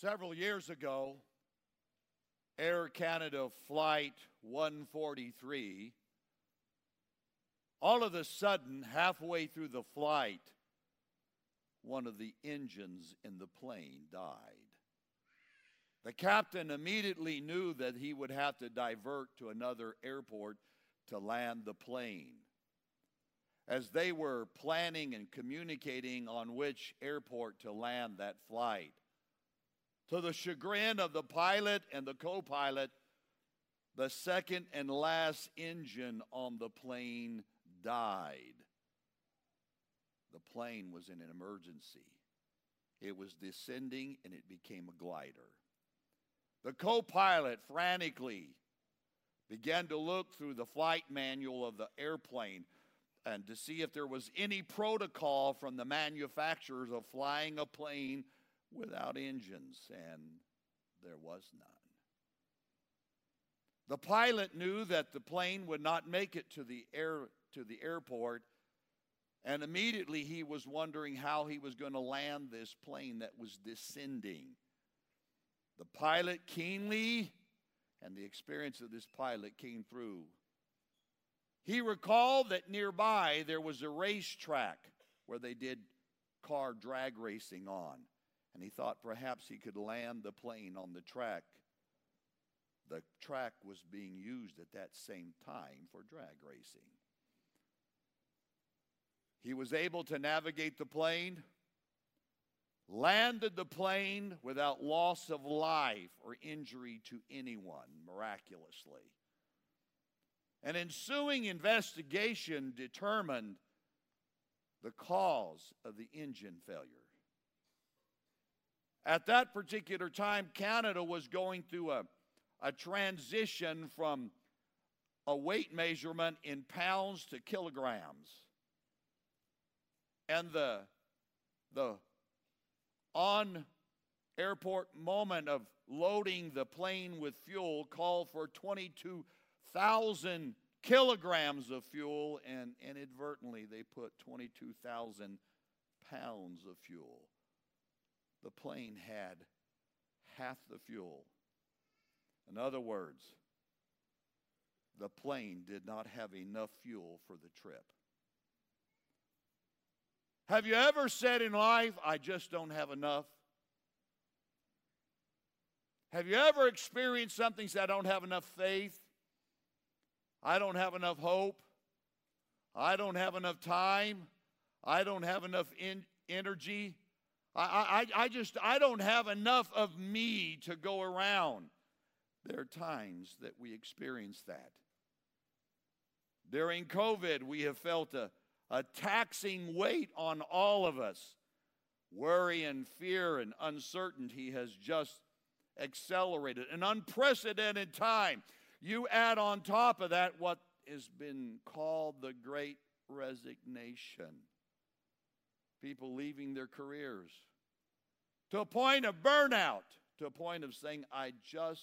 Several years ago, Air Canada Flight 143, all of a sudden, halfway through the flight, one of the engines in the plane died. The captain immediately knew that he would have to divert to another airport to land the plane. As they were planning and communicating on which airport to land that flight, to the chagrin of the pilot and the co pilot, the second and last engine on the plane died. The plane was in an emergency. It was descending and it became a glider. The co pilot frantically began to look through the flight manual of the airplane and to see if there was any protocol from the manufacturers of flying a plane without engines, and there was none. The pilot knew that the plane would not make it to the air to the airport, and immediately he was wondering how he was going to land this plane that was descending. The pilot keenly, and the experience of this pilot came through. He recalled that nearby there was a racetrack where they did car drag racing on and he thought perhaps he could land the plane on the track. The track was being used at that same time for drag racing. He was able to navigate the plane, landed the plane without loss of life or injury to anyone, miraculously. An ensuing investigation determined the cause of the engine failure. At that particular time, Canada was going through a, a transition from a weight measurement in pounds to kilograms. And the, the on airport moment of loading the plane with fuel called for 22,000 kilograms of fuel, and inadvertently they put 22,000 pounds of fuel the plane had half the fuel. In other words, the plane did not have enough fuel for the trip. Have you ever said in life, I just don't have enough? Have you ever experienced something that I don't have enough faith? I don't have enough hope. I don't have enough time. I don't have enough in, energy. I, I, I just, I don't have enough of me to go around. There are times that we experience that. During COVID, we have felt a, a taxing weight on all of us. Worry and fear and uncertainty has just accelerated. An unprecedented time. You add on top of that what has been called the great resignation people leaving their careers to a point of burnout, to a point of saying, I just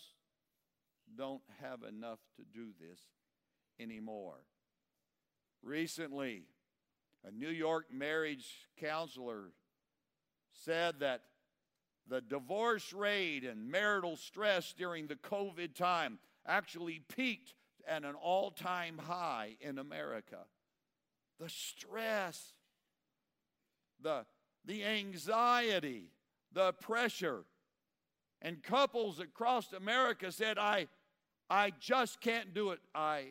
don't have enough to do this anymore. Recently, a New York marriage counselor said that the divorce rate and marital stress during the COVID time actually peaked at an all time high in America. The stress the, the anxiety, the pressure. And couples across America said, I, I just can't do it. I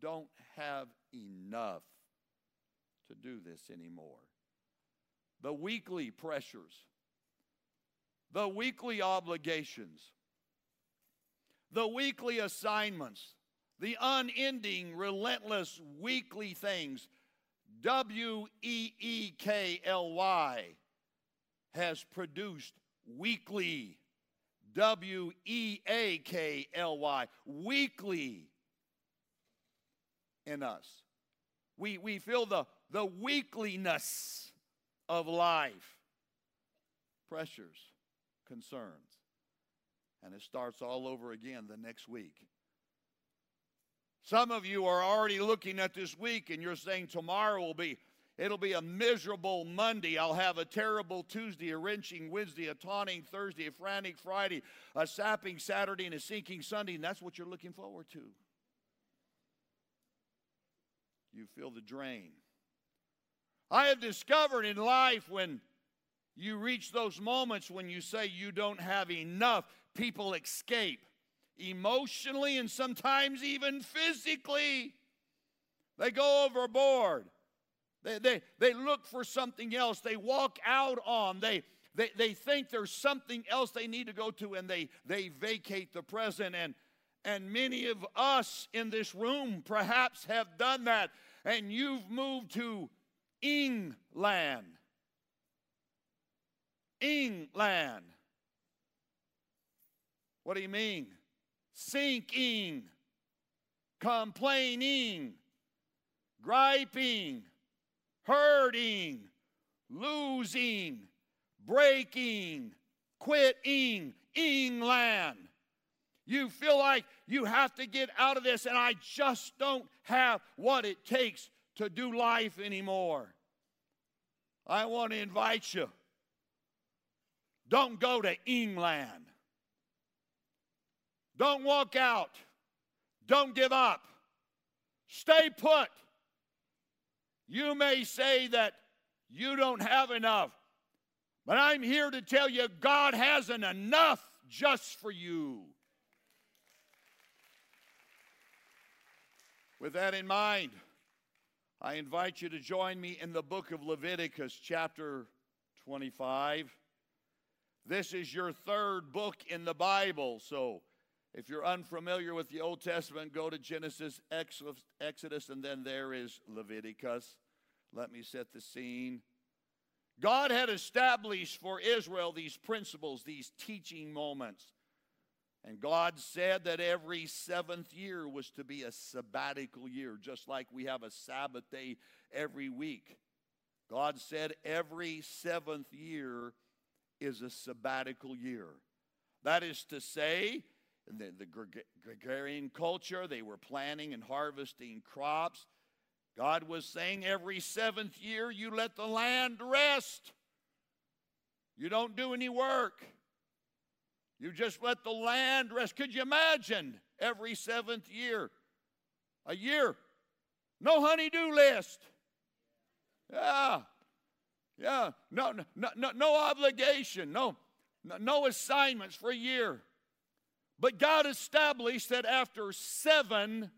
don't have enough to do this anymore. The weekly pressures, the weekly obligations, the weekly assignments, the unending, relentless weekly things W E E K L Y has produced weekly. W E A K L Y, weekly in us. We, we feel the, the weakliness of life, pressures, concerns. And it starts all over again the next week. Some of you are already looking at this week and you're saying tomorrow will be It'll be a miserable Monday. I'll have a terrible Tuesday, a wrenching Wednesday, a taunting Thursday, a frantic Friday, a sapping Saturday, and a sinking Sunday. And that's what you're looking forward to. You feel the drain. I have discovered in life when you reach those moments when you say you don't have enough, people escape emotionally and sometimes even physically. They go overboard. They, they, they look for something else. They walk out on. They, they, they think there's something else they need to go to and they, they vacate the present. And, and many of us in this room perhaps have done that. And you've moved to England. England. What do you mean? Sinking, complaining, griping, hurting, losing, breaking, quitting, England. You feel like you have to get out of this, and I just don't have what it takes to do life anymore. I want to invite you. Don't go to England. Don't walk out. Don't give up. Stay put. You may say that you don't have enough, but I'm here to tell you God hasn't enough just for you. With that in mind, I invite you to join me in the book of Leviticus, chapter 25. This is your third book in the Bible, so if you're unfamiliar with the Old Testament, go to Genesis, Exodus, and then there is Leviticus. Let me set the scene. God had established for Israel these principles, these teaching moments. And God said that every seventh year was to be a sabbatical year, just like we have a Sabbath day every week. God said every seventh year is a sabbatical year. That is to say, the, the agrarian culture, they were planting and harvesting crops. God was saying every seventh year, you let the land rest. You don't do any work. You just let the land rest. Could you imagine every seventh year? A year. No honeydew list. Yeah. Yeah. No, no, no, no obligation. No, no assignments for a year. But God established that after seven,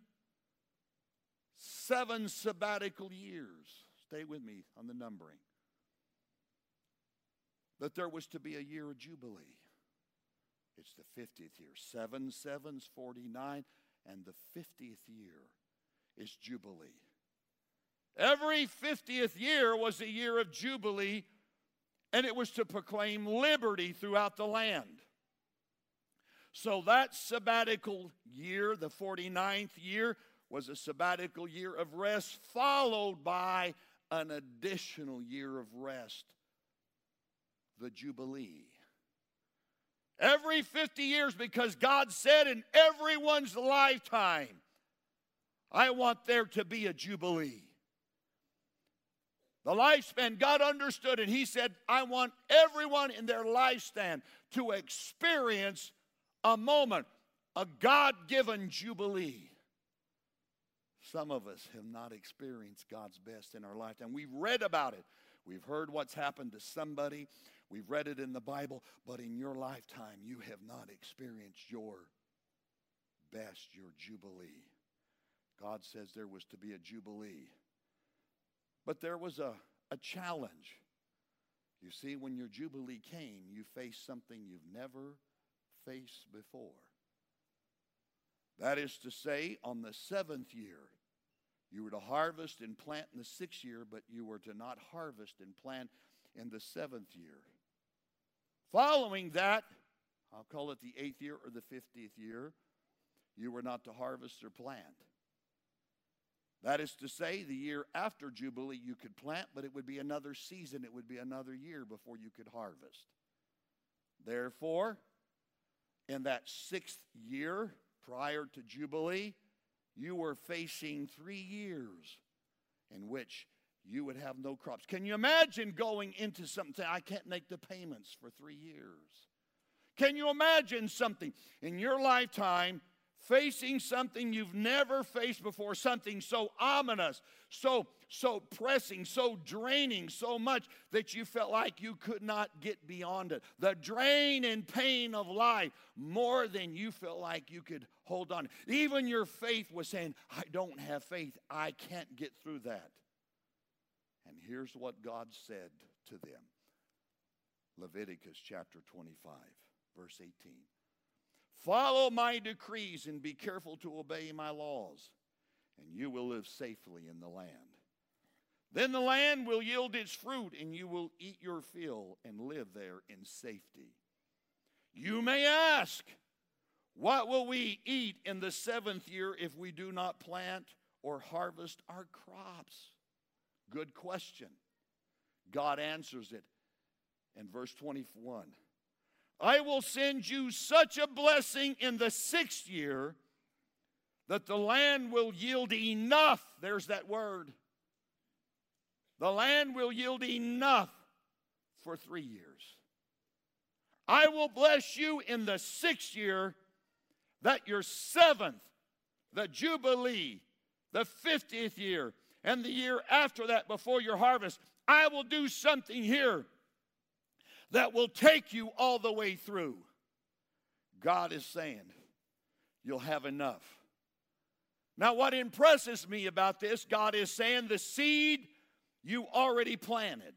seven sabbatical years, stay with me on the numbering, that there was to be a year of Jubilee. It's the 50th year. Seven sevens, 49, and the 50th year is Jubilee. Every 50th year was a year of Jubilee, and it was to proclaim liberty throughout the land. So that sabbatical year, the 49th year, was a sabbatical year of rest, followed by an additional year of rest, the Jubilee. Every 50 years, because God said in everyone's lifetime, I want there to be a Jubilee. The lifespan, God understood it. He said, I want everyone in their lifespan to experience a moment, a God given jubilee. Some of us have not experienced God's best in our lifetime. We've read about it, we've heard what's happened to somebody, we've read it in the Bible, but in your lifetime, you have not experienced your best, your jubilee. God says there was to be a jubilee. But there was a, a challenge. You see, when your jubilee came, you faced something you've never faced before. That is to say, on the seventh year, you were to harvest and plant in the sixth year, but you were to not harvest and plant in the seventh year. Following that, I'll call it the eighth year or the fiftieth year, you were not to harvest or plant. That is to say, the year after Jubilee, you could plant, but it would be another season, it would be another year before you could harvest. Therefore, in that sixth year prior to Jubilee, you were facing three years in which you would have no crops. Can you imagine going into something? I can't make the payments for three years. Can you imagine something in your lifetime facing something you've never faced before, something so ominous, so so pressing, so draining, so much that you felt like you could not get beyond it. The drain and pain of life more than you felt like you could hold on. Even your faith was saying, I don't have faith. I can't get through that. And here's what God said to them Leviticus chapter 25, verse 18. Follow my decrees and be careful to obey my laws, and you will live safely in the land. Then the land will yield its fruit, and you will eat your fill and live there in safety. You may ask, What will we eat in the seventh year if we do not plant or harvest our crops? Good question. God answers it in verse 21. I will send you such a blessing in the sixth year that the land will yield enough. There's that word. The land will yield enough for three years. I will bless you in the sixth year that your seventh, the Jubilee, the 50th year, and the year after that before your harvest, I will do something here that will take you all the way through. God is saying, You'll have enough. Now, what impresses me about this, God is saying the seed you already planted.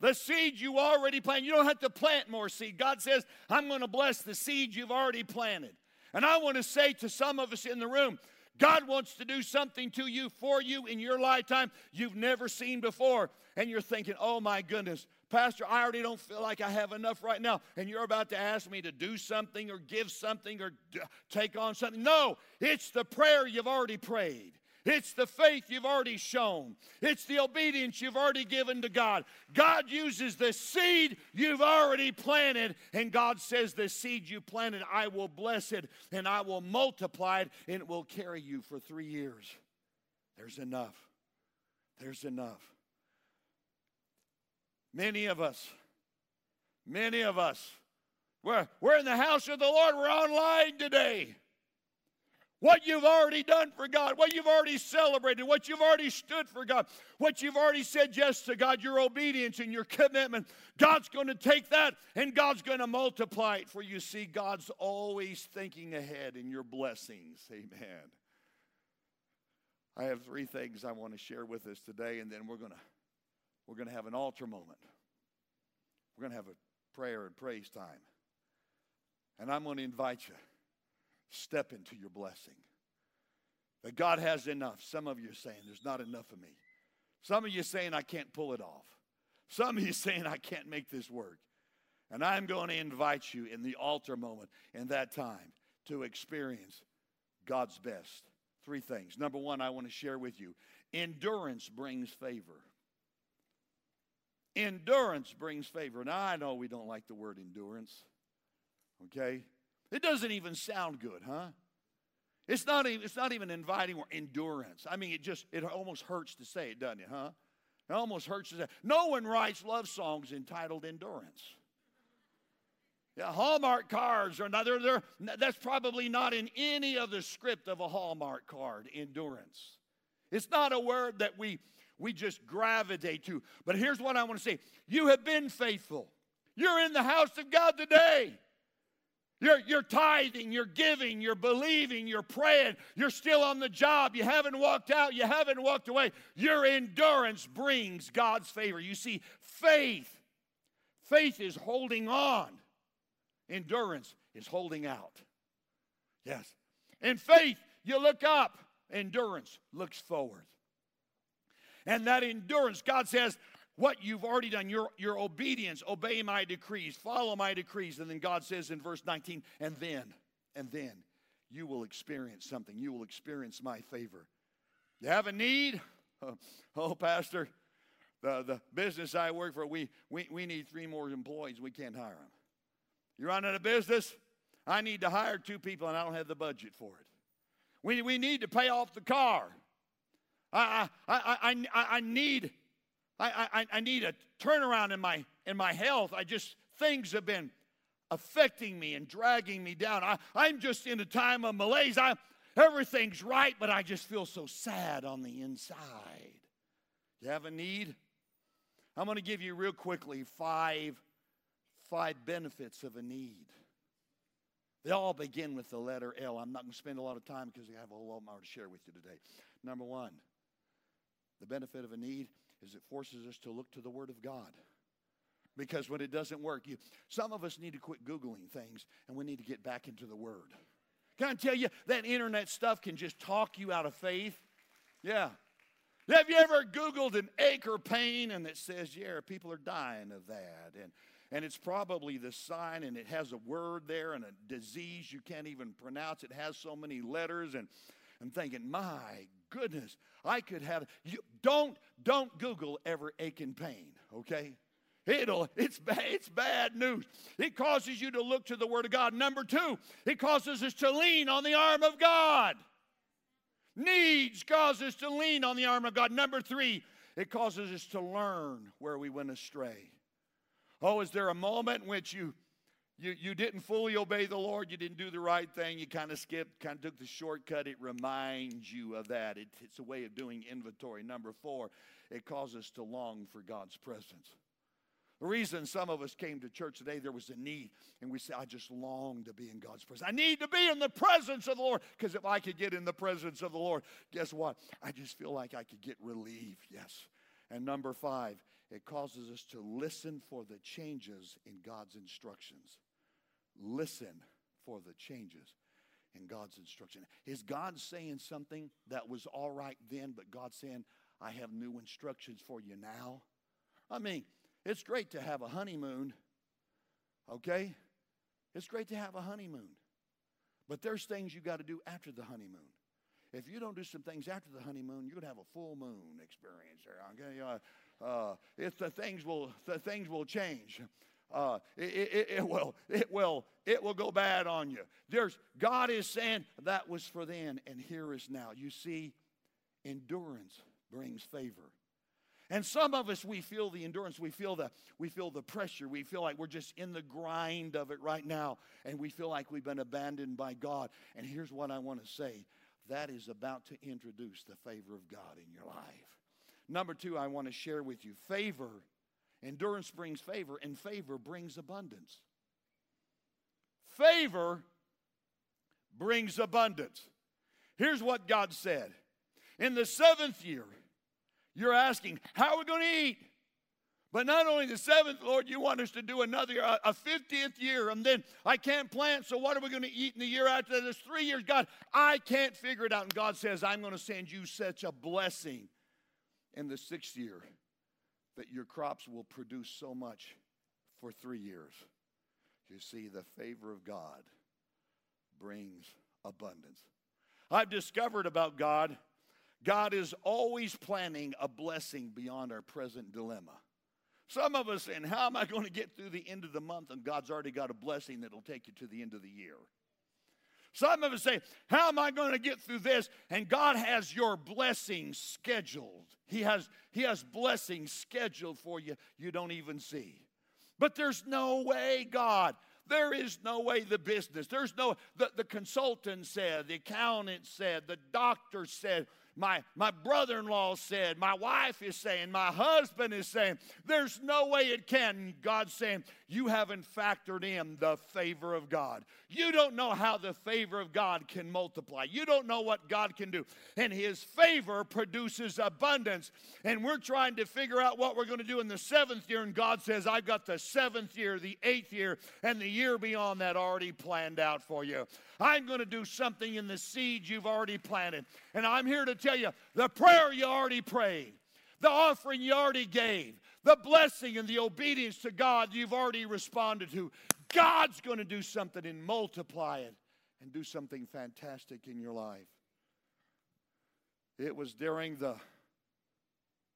The seed you already planted. You don't have to plant more seed. God says, I'm going to bless the seed you've already planted. And I want to say to some of us in the room, God wants to do something to you, for you, in your lifetime you've never seen before. And you're thinking, oh my goodness, Pastor, I already don't feel like I have enough right now. And you're about to ask me to do something or give something or d- take on something. No, it's the prayer you've already prayed. It's the faith you've already shown. It's the obedience you've already given to God. God uses the seed you've already planted, and God says, The seed you planted, I will bless it and I will multiply it, and it will carry you for three years. There's enough. There's enough. Many of us, many of us, we're, we're in the house of the Lord, we're online today what you've already done for God, what you've already celebrated, what you've already stood for God, what you've already said yes to God, your obedience and your commitment. God's going to take that and God's going to multiply it for you. See, God's always thinking ahead in your blessings. Amen. I have three things I want to share with us today, and then we're going to we're going to have an altar moment. We're going to have a prayer and praise time. And I'm going to invite you step into your blessing. That God has enough. Some of you are saying, There's not enough of me. Some of you are saying, I can't pull it off. Some of you saying, I can't make this work. And I'm going to invite you in the altar moment in that time to experience God's best. Three things. Number one, I want to share with you endurance brings favor. Endurance brings favor. Now, I know we don't like the word endurance, okay? It doesn't even sound good, huh? It's not even, it's not even inviting or endurance. I mean, it just, it almost hurts to say it, doesn't it, huh? It almost hurts to say. No one writes love songs entitled endurance. Yeah, Hallmark cards are not, they're, they're, that's probably not in any of the script of a Hallmark card, endurance. It's not a word that we, we just gravitate to. But here's what I want to say you have been faithful. You're in the house of God today. You're, you're tithing, you're giving, you're believing, you're praying, you're still on the job, you haven't walked out, you haven't walked away. Your endurance brings God's favor. You see, faith, faith is holding on, endurance is holding out. Yes. In faith, you look up, endurance looks forward. And that endurance, God says, what you've already done, your, your obedience, obey my decrees, follow my decrees. And then God says in verse 19, and then, and then you will experience something. You will experience my favor. You have a need? Oh, oh Pastor, the, the business I work for, we, we, we need three more employees. We can't hire them. You're running a business? I need to hire two people and I don't have the budget for it. We, we need to pay off the car. I, I, I, I, need I, I, I need a turnaround in my in my health. I just things have been affecting me and dragging me down. I, I'm just in a time of malaise. I, everything's right, but I just feel so sad on the inside. You have a need? I'm going to give you real quickly five, five benefits of a need. They all begin with the letter L. I'm not going to spend a lot of time because I have a lot more to share with you today. Number one, the benefit of a need is it forces us to look to the Word of God. Because when it doesn't work, you, some of us need to quit Googling things and we need to get back into the Word. Can I tell you that internet stuff can just talk you out of faith? Yeah. Have you ever Googled an acre pain and it says, yeah, people are dying of that? And, and it's probably the sign and it has a word there and a disease you can't even pronounce. It has so many letters and I'm thinking, my goodness, I could have you don't don't Google ever aching pain, okay? It'll, it's, bad, it's bad news. It causes you to look to the Word of God. Number two, it causes us to lean on the arm of God. Needs cause us to lean on the arm of God. Number three, it causes us to learn where we went astray. Oh, is there a moment in which you you, you didn't fully obey the Lord, you didn't do the right thing, you kind of skipped, kind of took the shortcut. It reminds you of that. It, it's a way of doing inventory. Number four, it causes us to long for God's presence. The reason some of us came to church today, there was a need, and we say, I just long to be in God's presence. I need to be in the presence of the Lord, because if I could get in the presence of the Lord, guess what? I just feel like I could get relief, yes. And number five, it causes us to listen for the changes in God's instructions. Listen for the changes in God's instruction. Is God saying something that was all right then, but God saying, I have new instructions for you now? I mean, it's great to have a honeymoon, okay? It's great to have a honeymoon. But there's things you got to do after the honeymoon. If you don't do some things after the honeymoon, you're going to have a full moon experience there. Okay, uh, uh, if the things will, the things will change. Uh, it, it, it, will, it will, it will go bad on you. There's God is saying that was for then, and here is now. You see, endurance brings favor. And some of us, we feel the endurance, we feel the, we feel the pressure, we feel like we're just in the grind of it right now, and we feel like we've been abandoned by God. And here's what I want to say that is about to introduce the favor of God in your life. Number two, I want to share with you favor. Endurance brings favor, and favor brings abundance. Favor brings abundance. Here's what God said In the seventh year, you're asking, how are we going to eat? But not only the seventh, Lord, you want us to do another, a 50th year, and then I can't plant, so what are we going to eat in the year after that? There's three years. God, I can't figure it out. And God says, I'm going to send you such a blessing in the sixth year that your crops will produce so much for three years. You see, the favor of God brings abundance. I've discovered about God God is always planning a blessing beyond our present dilemma. Some of us saying, How am I going to get through the end of the month? And God's already got a blessing that'll take you to the end of the year. Some of us say, How am I going to get through this? And God has your blessing scheduled. He has, he has blessings scheduled for you you don't even see. But there's no way, God. There is no way the business, there's no, the, the consultant said, the accountant said, the doctor said, my, my brother in law said, my wife is saying, my husband is saying. There's no way it can. God's saying, you haven't factored in the favor of God. You don't know how the favor of God can multiply. You don't know what God can do. And His favor produces abundance. And we're trying to figure out what we're going to do in the seventh year. And God says, I've got the seventh year, the eighth year, and the year beyond that already planned out for you. I'm going to do something in the seed you've already planted. And I'm here to tell you the prayer you already prayed, the offering you already gave, the blessing and the obedience to God you've already responded to. God's going to do something and multiply it and do something fantastic in your life. It was during the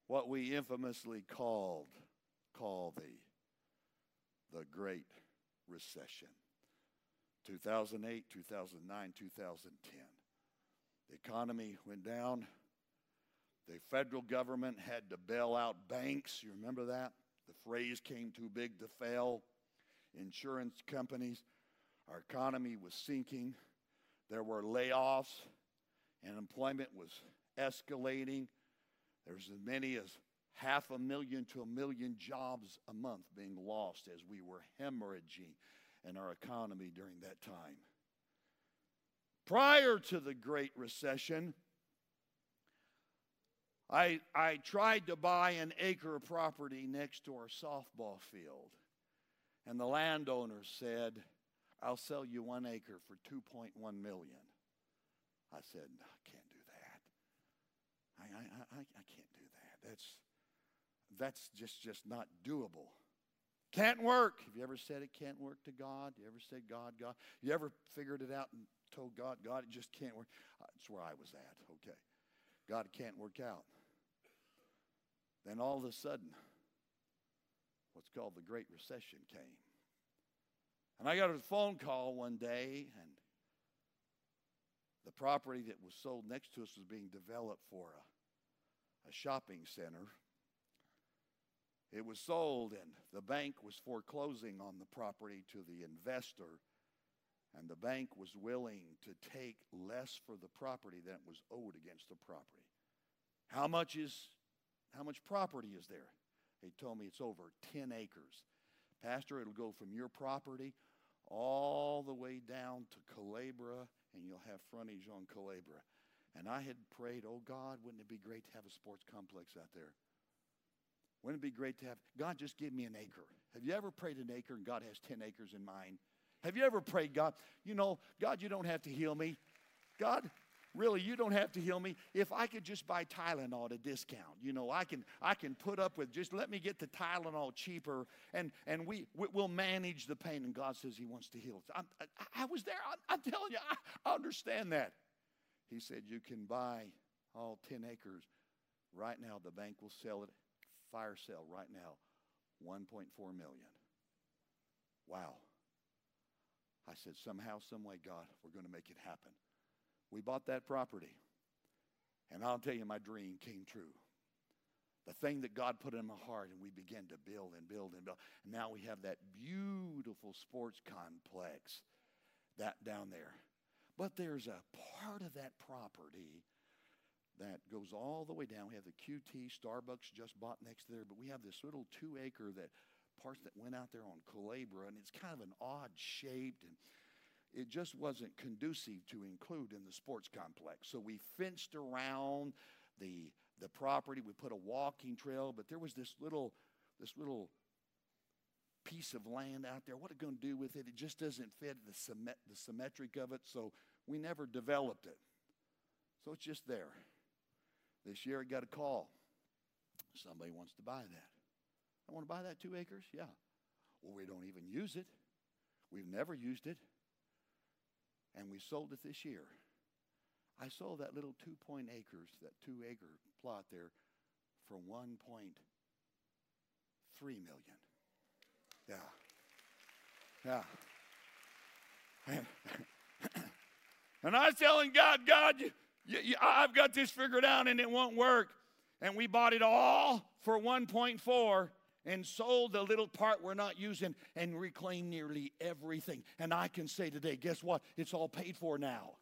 what we infamously called call the the Great Recession. 2008, 2009, 2010. The economy went down. The federal government had to bail out banks. You remember that? The phrase came too big to fail. Insurance companies. Our economy was sinking. There were layoffs, and employment was escalating. There was as many as half a million to a million jobs a month being lost as we were hemorrhaging in our economy during that time. Prior to the Great Recession, I, I tried to buy an acre of property next to our softball field, and the landowner said, I'll sell you one acre for 2.1 million. I said, I can't do that. I, I, I, I can't do that. That's, that's just, just not doable. Can't work. Have you ever said it can't work to God? You ever said God, God? You ever figured it out and told God, God, it just can't work? Uh, That's where I was at. Okay. God, can't work out. Then all of a sudden, what's called the Great Recession came. And I got a phone call one day, and the property that was sold next to us was being developed for a, a shopping center. It was sold, and the bank was foreclosing on the property to the investor, and the bank was willing to take less for the property than it was owed against the property. How much is how much property is there? They told me it's over 10 acres. Pastor, it'll go from your property all the way down to Culebra, and you'll have frontage on Culebra. And I had prayed, oh God, wouldn't it be great to have a sports complex out there? Wouldn't it be great to have, God, just give me an acre. Have you ever prayed an acre and God has 10 acres in mind? Have you ever prayed, God, you know, God, you don't have to heal me. God, really you don't have to heal me. If i could just buy tylenol at a discount you know i can i can put up with just let me get the tylenol cheaper and and we, we will manage the pain. And god says he wants to heal. I, I, I was there. I, am telling you I, I understand that. He said you can buy all 10 acres. Right now the bank will sell it fire sale right now 1.4 million wow i said somehow some way god we're going to make it happen we bought that property. And I'll tell you, my dream came true. The thing that God put in my heart, and we began to build and build and build. And now we have that beautiful sports complex that down there. But there's a part of that property that goes all the way down. We have the QT, Starbucks just bought next to there, but we have this little two acre that parts that went out there on Culebra, and it's kind of an odd shaped and it just wasn't conducive to include in the sports complex. So we fenced around the the property. We put a walking trail, but there was this little this little piece of land out there. What are going to do with it? It just doesn't fit the symmet- the symmetric of it. So we never developed it. So it's just there. This year I got a call. Somebody wants to buy that. I want to buy that two acres? Yeah. Well, we don't even use it. We've never used it and we sold it this year. I sold that little two point acres, that two acre plot there, for 1.3 million. Yeah. Yeah. And, and I was telling God, God, you, I've got this figured out and it won't work. And we bought it all for 1.4 and sold the little part we're not using and reclaimed nearly everything. And I can say today, guess what? It's all paid for now.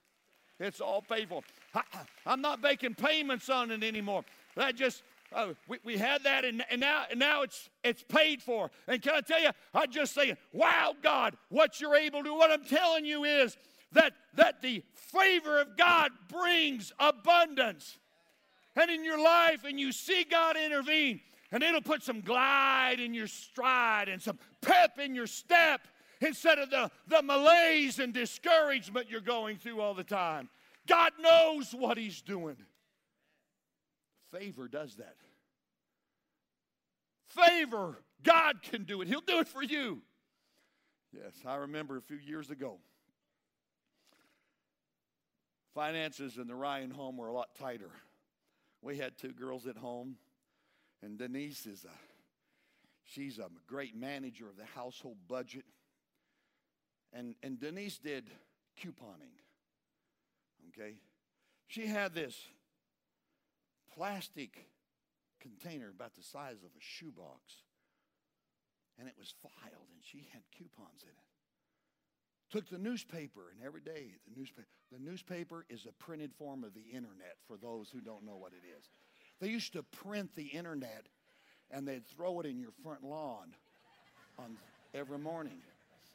It's all paid for. I, am not making payments on it anymore. That just uh, we, we had that and, and now and now it's it's paid for. And can I tell you, I just say, wow, God, what you're able to do. What I'm telling you is that that the favor of God brings abundance. And in your life, and you see God intervene, and it'll put some glide in your stride and some pep in your step instead of the, the malaise and discouragement you're going through all the time. God knows what He's doing. Favor does that. Favor, God can do it. He'll do it for you. Yes, I remember a few years ago. Finances in the Ryan home were a lot tighter. We had two girls at home. And Denise is a she's a great manager of the household budget. And and Denise did couponing. Okay? She had this plastic container about the size of a shoebox. And it was filed, and she had coupons in it. Took the newspaper, and every day the newspaper. The newspaper is a printed form of the internet for those who don't know what it is. They used to print the internet, and they'd throw it in your front lawn on every morning,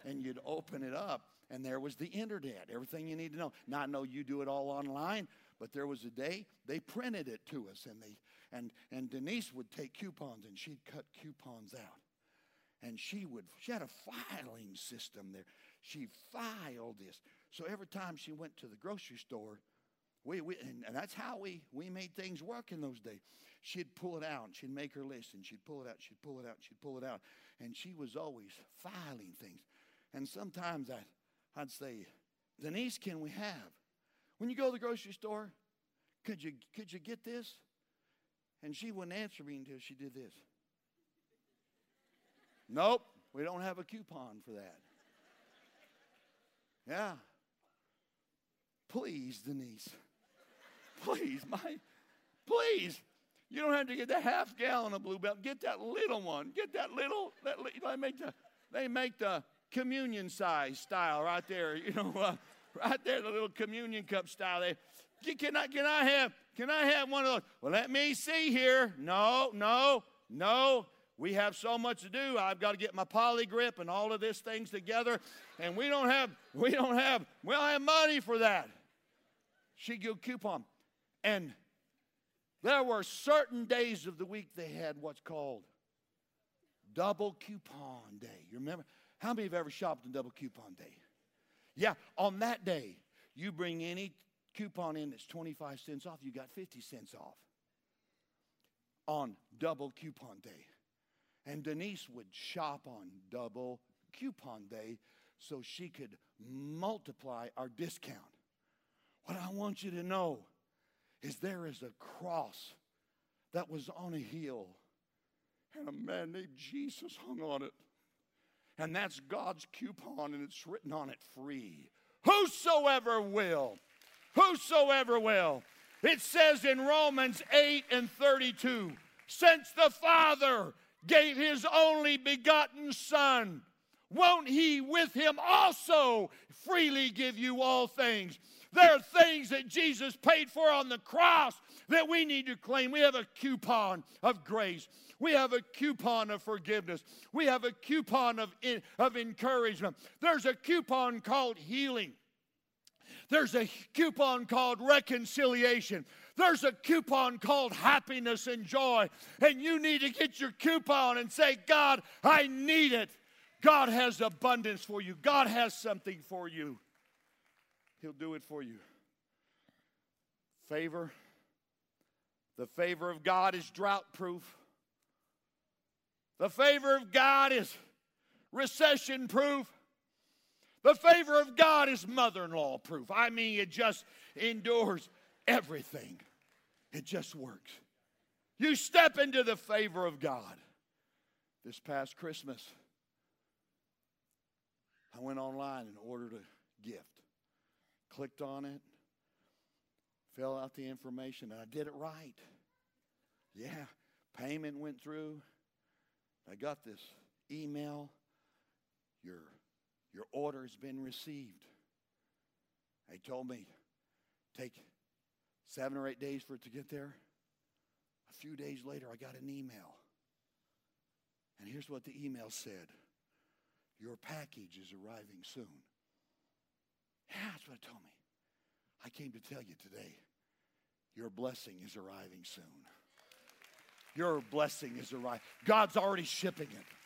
and you'd open it up, and there was the internet, everything you need to know. Now I know you do it all online, but there was a day they printed it to us, and they and and Denise would take coupons and she'd cut coupons out, and she would she had a filing system there. She filed this, so every time she went to the grocery store, we, we and, and that's how we we made things work in those days. She'd pull it out, and she'd make her list, and she'd pull it out, she'd pull it out, she'd pull it out, and she was always filing things. And sometimes I I'd say, Denise, can we have? When you go to the grocery store, could you, could you get this? And she wouldn't answer me until she did this. Nope, we don't have a coupon for that. Yeah. Please, Denise. Please, my, please. You don't have to get the half gallon of Blue Bell. Get that little one. Get that little. That, they make the. They make the communion size style right there. You know, uh, right there, the little communion cup style. They, can I, can I have, can I have one of those? Well, let me see here. No, no, no. We have so much to do. I've got to get my Poligrip and all of this things together, and we don't have, we don't have, we don't have money for that. She give coupon, and there were certain days of the week they had what's called double coupon day. You remember? How many have ever shopped on double coupon day? Yeah, on that day, you bring any coupon in that's 25 cents off, you got 50 cents off on double coupon day. And Denise would shop on double coupon day so she could multiply our discount. What I want you to know is there is a cross that was on a hill, and a man named Jesus hung on it and that's God's coupon, and it's written on it free. Whosoever will, whosoever will. It says in Romans 8 and 32 since the Father gave his only begotten Son, won't he with him also freely give you all things? There are things that Jesus paid for on the cross that we need to claim. We have a coupon of grace. We have a coupon of forgiveness. We have a coupon of, of encouragement. There's a coupon called healing. There's a coupon called reconciliation. There's a coupon called happiness and joy. And you need to get your coupon and say, God, I need it. God has abundance for you, God has something for you. He'll do it for you. Favor. The favor of God is drought proof. The favor of God is recession proof. The favor of God is mother in law proof. I mean, it just endures everything, it just works. You step into the favor of God. This past Christmas, I went online and ordered a gift. Clicked on it, fill out the information, and I did it right. Yeah, payment went through. I got this email. Your, your order has been received. They told me take seven or eight days for it to get there. A few days later, I got an email. And here's what the email said Your package is arriving soon. Yeah, that's what it told me. I came to tell you today your blessing is arriving soon. Your blessing is arriving. God's already shipping it.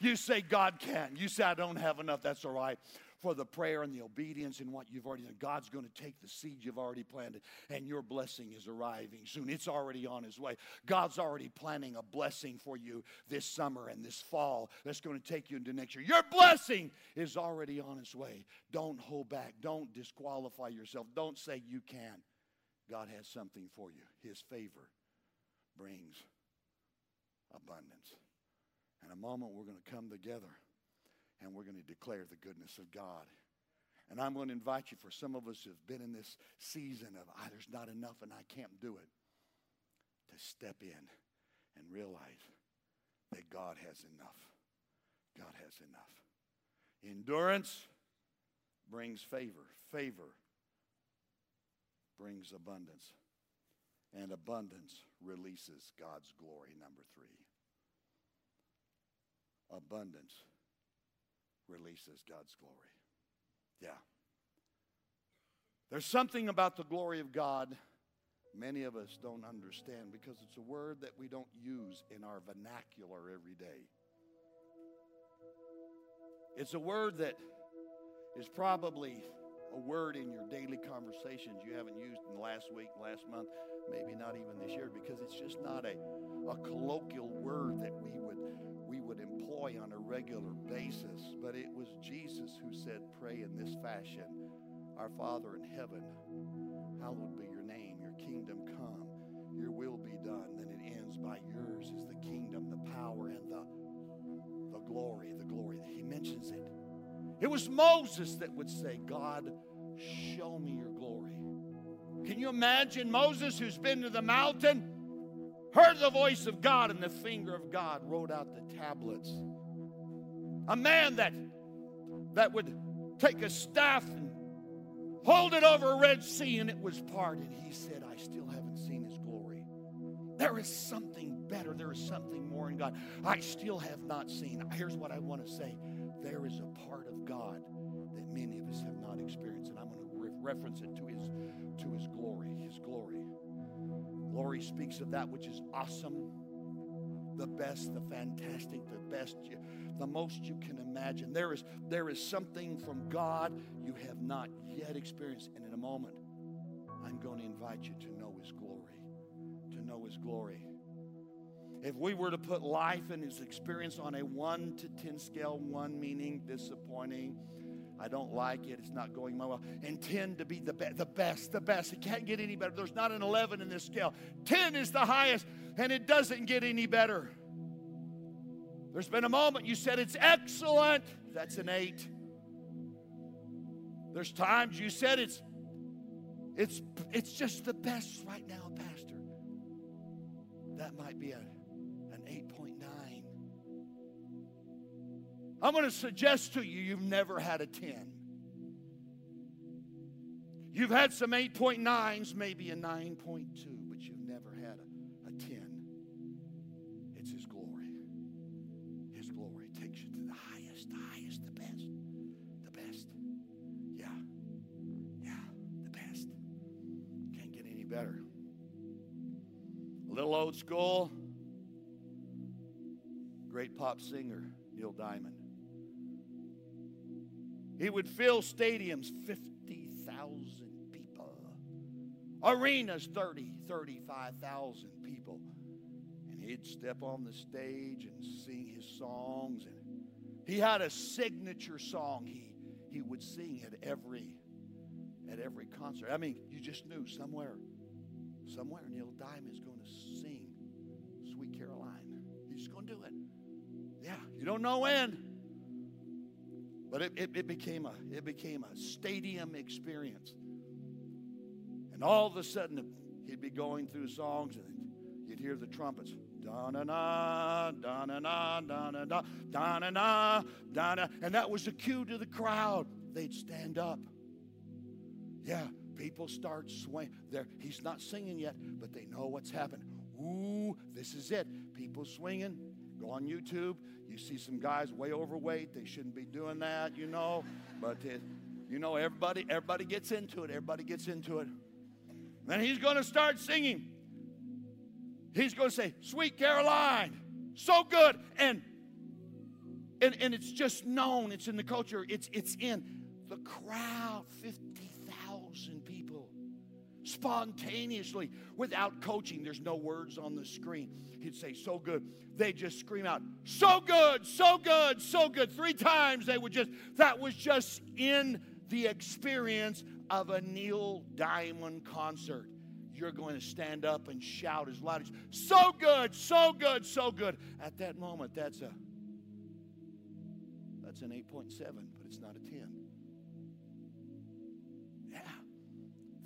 You say God can. You say I don't have enough. That's all right. For the prayer and the obedience and what you've already done, God's going to take the seed you've already planted, and your blessing is arriving soon. It's already on His way. God's already planning a blessing for you this summer and this fall that's going to take you into next year. Your blessing is already on its way. Don't hold back. Don't disqualify yourself. Don't say you can. God has something for you. His favor brings abundance. In a moment, we're going to come together and we're going to declare the goodness of God. And I'm going to invite you, for some of us who've been in this season of, ah, there's not enough and I can't do it. to step in and realize that God has enough. God has enough. Endurance brings favor. Favor brings abundance. And abundance releases God's glory. Number three. Abundance releases God's glory. Yeah. There's something about the glory of God many of us don't understand because it's a word that we don't use in our vernacular every day. It's a word that is probably a word in your daily conversations you haven't used in the last week, last month, maybe not even this year, because it's just not a, a colloquial word that we would would employ on a regular basis. But it was Jesus who said, Pray in this fashion. Our Father in heaven, hallowed be your name, your kingdom come, your will be done. Then it ends by yours is the kingdom, the power, and the, the glory, the glory. He mentions it. It was Moses that would say, God, show me your glory. Can you imagine Moses, who's been to the mountain, heard the voice of God, and the finger of God wrote out the tablets? A man that, that would take a staff and hold it over a Red Sea and it was parted. He said, I still haven't seen his glory. There is something better. There is something more in God. I still have not seen. Here's what I want to say there is a part of God that many of us have not experienced, and I'm going to re- reference it to his, to his glory. His glory. Glory speaks of that which is awesome, the best, the fantastic, the best the most you can imagine. There is, there is something from God you have not yet experienced. And in a moment, I'm going to invite you to know His glory. To know His glory. If we were to put life and His experience on a 1 to 10 scale, 1 meaning disappointing, I don't like it. It's not going my way. And 10 to be the, be- the best, the best. It can't get any better. There's not an 11 in this scale. 10 is the highest, and it doesn't get any better. There's been a moment you said it's excellent. That's an eight. There's times you said it's it's it's just the best right now, Pastor. That might be a, I'm going to suggest to you you've never had a 10. You've had some 8.9s, maybe a 9.2. but you've never had a a ten. It's his glory. His glory takes you to the highest, highest, the best, the best. Yeah, yeah, the best. Can't get any better. A little old school. Great pop singer, Neil Diamond. He would fill stadiums, 50,000 people, arenas, 30, 35,000 people. And he'd step on the stage and sing his songs. And he had a signature song he, he would sing at every, at every concert. I mean, you just knew somewhere, somewhere Neil Diamond is going to sing Sweet Caroline. He's going to do it. Yeah, you don't know when. But it, it, it, became a it became a stadium experience. And all of a sudden he'd be going through songs and you'd hear the trumpets. Da na na, da na na, da na na, da na na, da na. And that was the cue to the crowd. They'd stand up. Yeah, people start swaying. There, he's not singing yet, but they know what's happened. Ooh, this is it. People swinging. Go on YouTube. You see some guys way overweight. They shouldn't be doing that, you know. But it, you know, everybody, everybody gets into it. Everybody gets into it. Then he's going to start singing. He's going to say, "Sweet Caroline, so good," and and and it's just known. It's in the culture. It's it's in the crowd. Fifty thousand people spontaneously without coaching. There's no words on the screen. He'd say, So good. They just scream out, So good, so good, so good. Three times they would just, that was just in the experience of a Neil Diamond concert. You're going to stand up and shout as loud as, So good, so good, so good. At that moment, that's a that's an 8.7, but it's not a 10.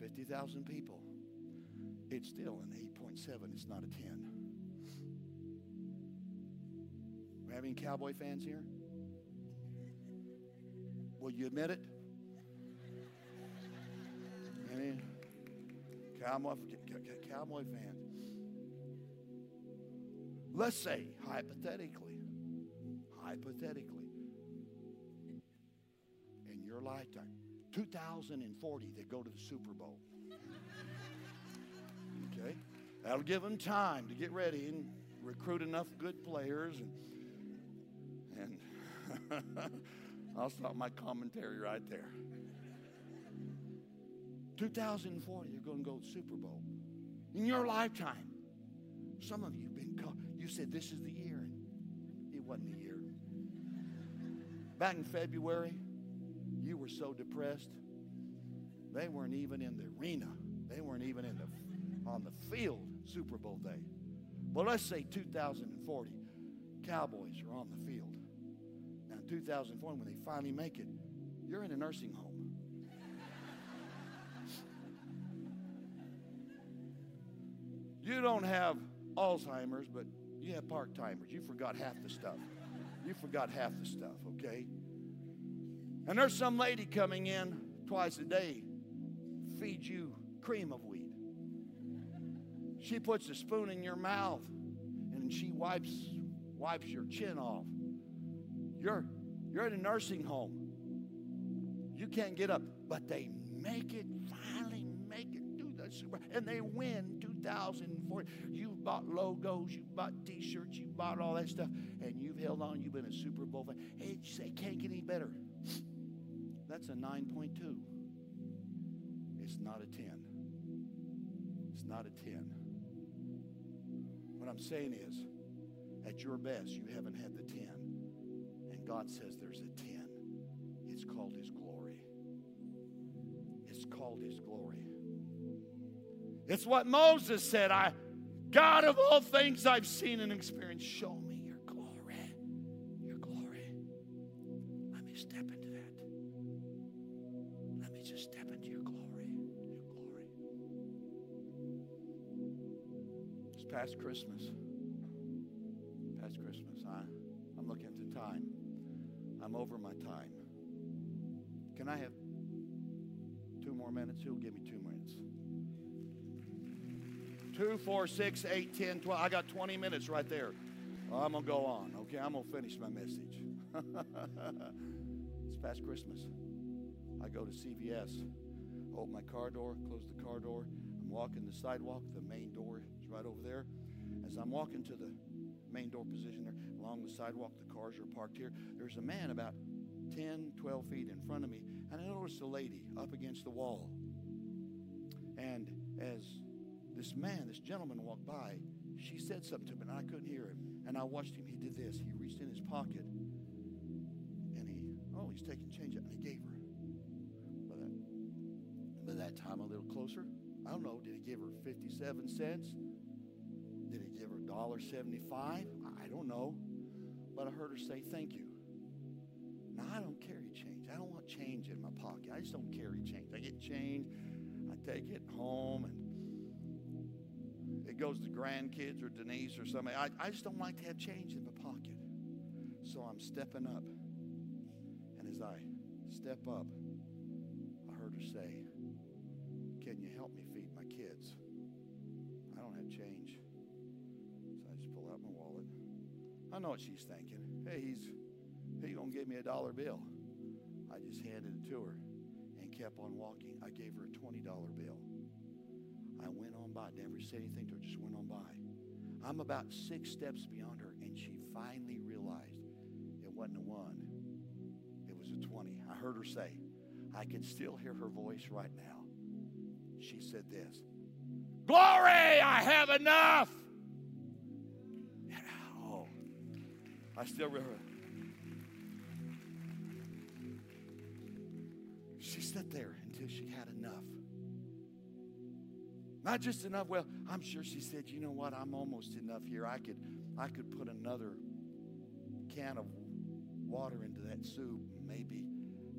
50,000 people. it's still an 8.7. It's not a 10. We have any cowboy fans here? Will you admit it? Any cowboy, cowboy fans? Let's say, hypothetically, hypothetically, in your lifetime, 2040, they go to the Super Bowl. Okay? That'll give them time to get ready and recruit enough good players and and I'll stop my commentary right there. 2040, you're going to go to the Super Bowl. In your lifetime, some of you have been caught. You said this is the year, and it wasn't the year. Back in February, you were so depressed. They weren't even in the arena. They weren't even in the on the field Super Bowl day. But let's say 2040, Cowboys are on the field. Now, in 2040, when they finally make it, you're in a nursing home. you don't have Alzheimer's, but you have part timers. You forgot half the stuff. You forgot half the stuff, okay? And there's some lady coming in twice a day, feeds you cream of wheat. She puts a spoon in your mouth and she wipes wipes your chin off. You're you're in a nursing home. You can't get up, but they make it finally make it through the super and they win 2004. You bought logos, you bought T-shirts, you bought all that stuff, and you've held on. You've been a Super Bowl fan. Hey, say can't get any better. That's a 9.2. It's not a 10. It's not a 10. What I'm saying is, at your best, you haven't had the 10. And God says there's a 10. It's called His glory. It's called His glory. It's what Moses said I, God of all things I've seen and experienced, show me your glory. Your glory. Let me step into that. Step into your glory. Your glory. It's past Christmas. Past Christmas. I, I'm looking at the time. I'm over my time. Can I have two more minutes? Who'll give me two minutes? Two, four, six, eight, ten, twelve. I got 20 minutes right there. I'm going to go on, okay? I'm going to finish my message. it's past Christmas. I go to CVS, open my car door, close the car door. I'm walking the sidewalk. The main door is right over there. As I'm walking to the main door position there, along the sidewalk, the cars are parked here. There's a man about 10, 12 feet in front of me, and I noticed a lady up against the wall. And as this man, this gentleman walked by, she said something to me, and I couldn't hear him. And I watched him. He did this. He reached in his pocket, and he, oh, he's taking change and he gave her. Time, a little closer. I don't know. Did he give her 57 cents? Did he give her $1.75? I don't know. But I heard her say, thank you. Now, I don't carry change. I don't want change in my pocket. I just don't carry change. I get change, I take it home, and it goes to grandkids or Denise or somebody. I, I just don't like to have change in my pocket. So I'm stepping up. And as I step up, I heard her say, Can you help me feed my kids? I don't have change. So I just pull out my wallet. I know what she's thinking. Hey, he's he's gonna give me a dollar bill. I just handed it to her and kept on walking. I gave her a $20 bill. I went on by, never said anything to her, just went on by. I'm about six steps beyond her, and she finally realized it wasn't a one, it was a 20. I heard her say, I can still hear her voice right now. She said this Glory, I have enough. Oh, I still remember. She sat there until she had enough. Not just enough. Well, I'm sure she said, you know what? I'm almost enough here. I could, I could put another can of water into that soup. Maybe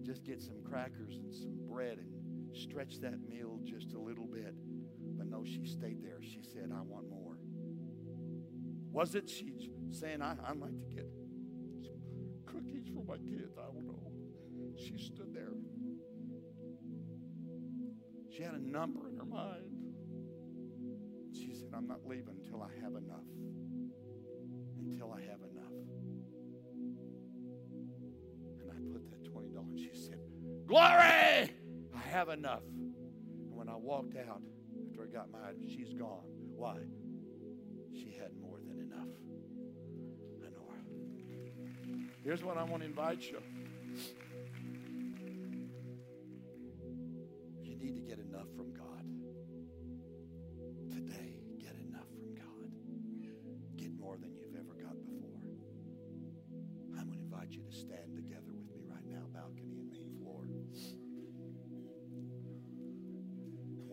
just get some crackers and some bread and stretch that meal just a little bit. But no, she stayed there. She said, I want more. Was it she saying, I, I'd like to get cookies for my kids? I don't know. She stood there. She had a number in her mind. She said, I'm not leaving until I have enough. Until I have enough. And I put that $20. She said, Glory! Have enough. And when I walked out, after I got my she's gone. Why? She had more than enough. I know her. Here's what I want to invite you. You need to get enough from God.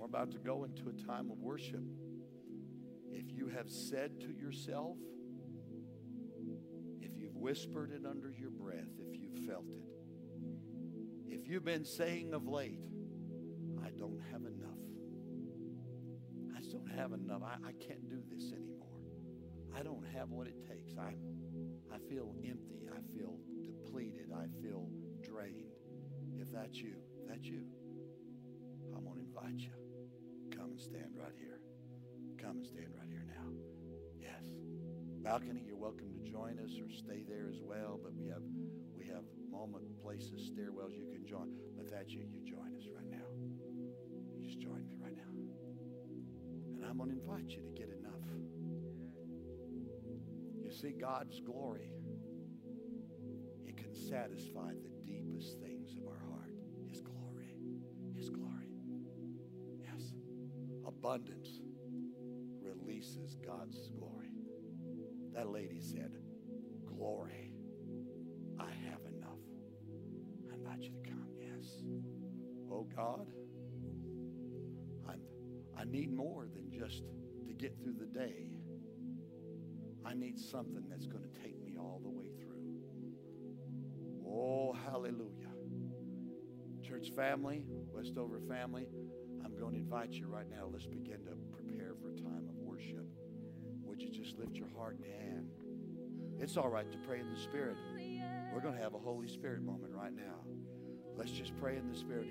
We're about to go into a time of worship. If you have said to yourself, if you've whispered it under your breath, if you've felt it, if you've been saying of late, I don't have enough. I just don't have enough. I, I can't do this anymore. I don't have what it takes. I, I feel empty. I feel depleted. I feel drained. If that's you, if that's you, I'm going to invite you. Come and stand right here. Come and stand right here now. Yes. Balcony, you're welcome to join us or stay there as well. But we have we have moment places, stairwells you can join. But that's you. You join us right now. You just join me right now. And I'm to invite you to get enough. You see, God's glory, it can satisfy the deepest things Abundance releases God's glory. That lady said, Glory. I have enough. I invite you to come. Yes. Oh God, I'm, I need more than just to get through the day. I need something that's going to take me all the way through. Oh, hallelujah. Church family, Westover family, invite you right now. Let's begin to prepare for a time of worship. Would you just lift your heart and hand? It's all right to pray in the Spirit. We're going to have a Holy Spirit moment right now. Let's just pray in the Spirit.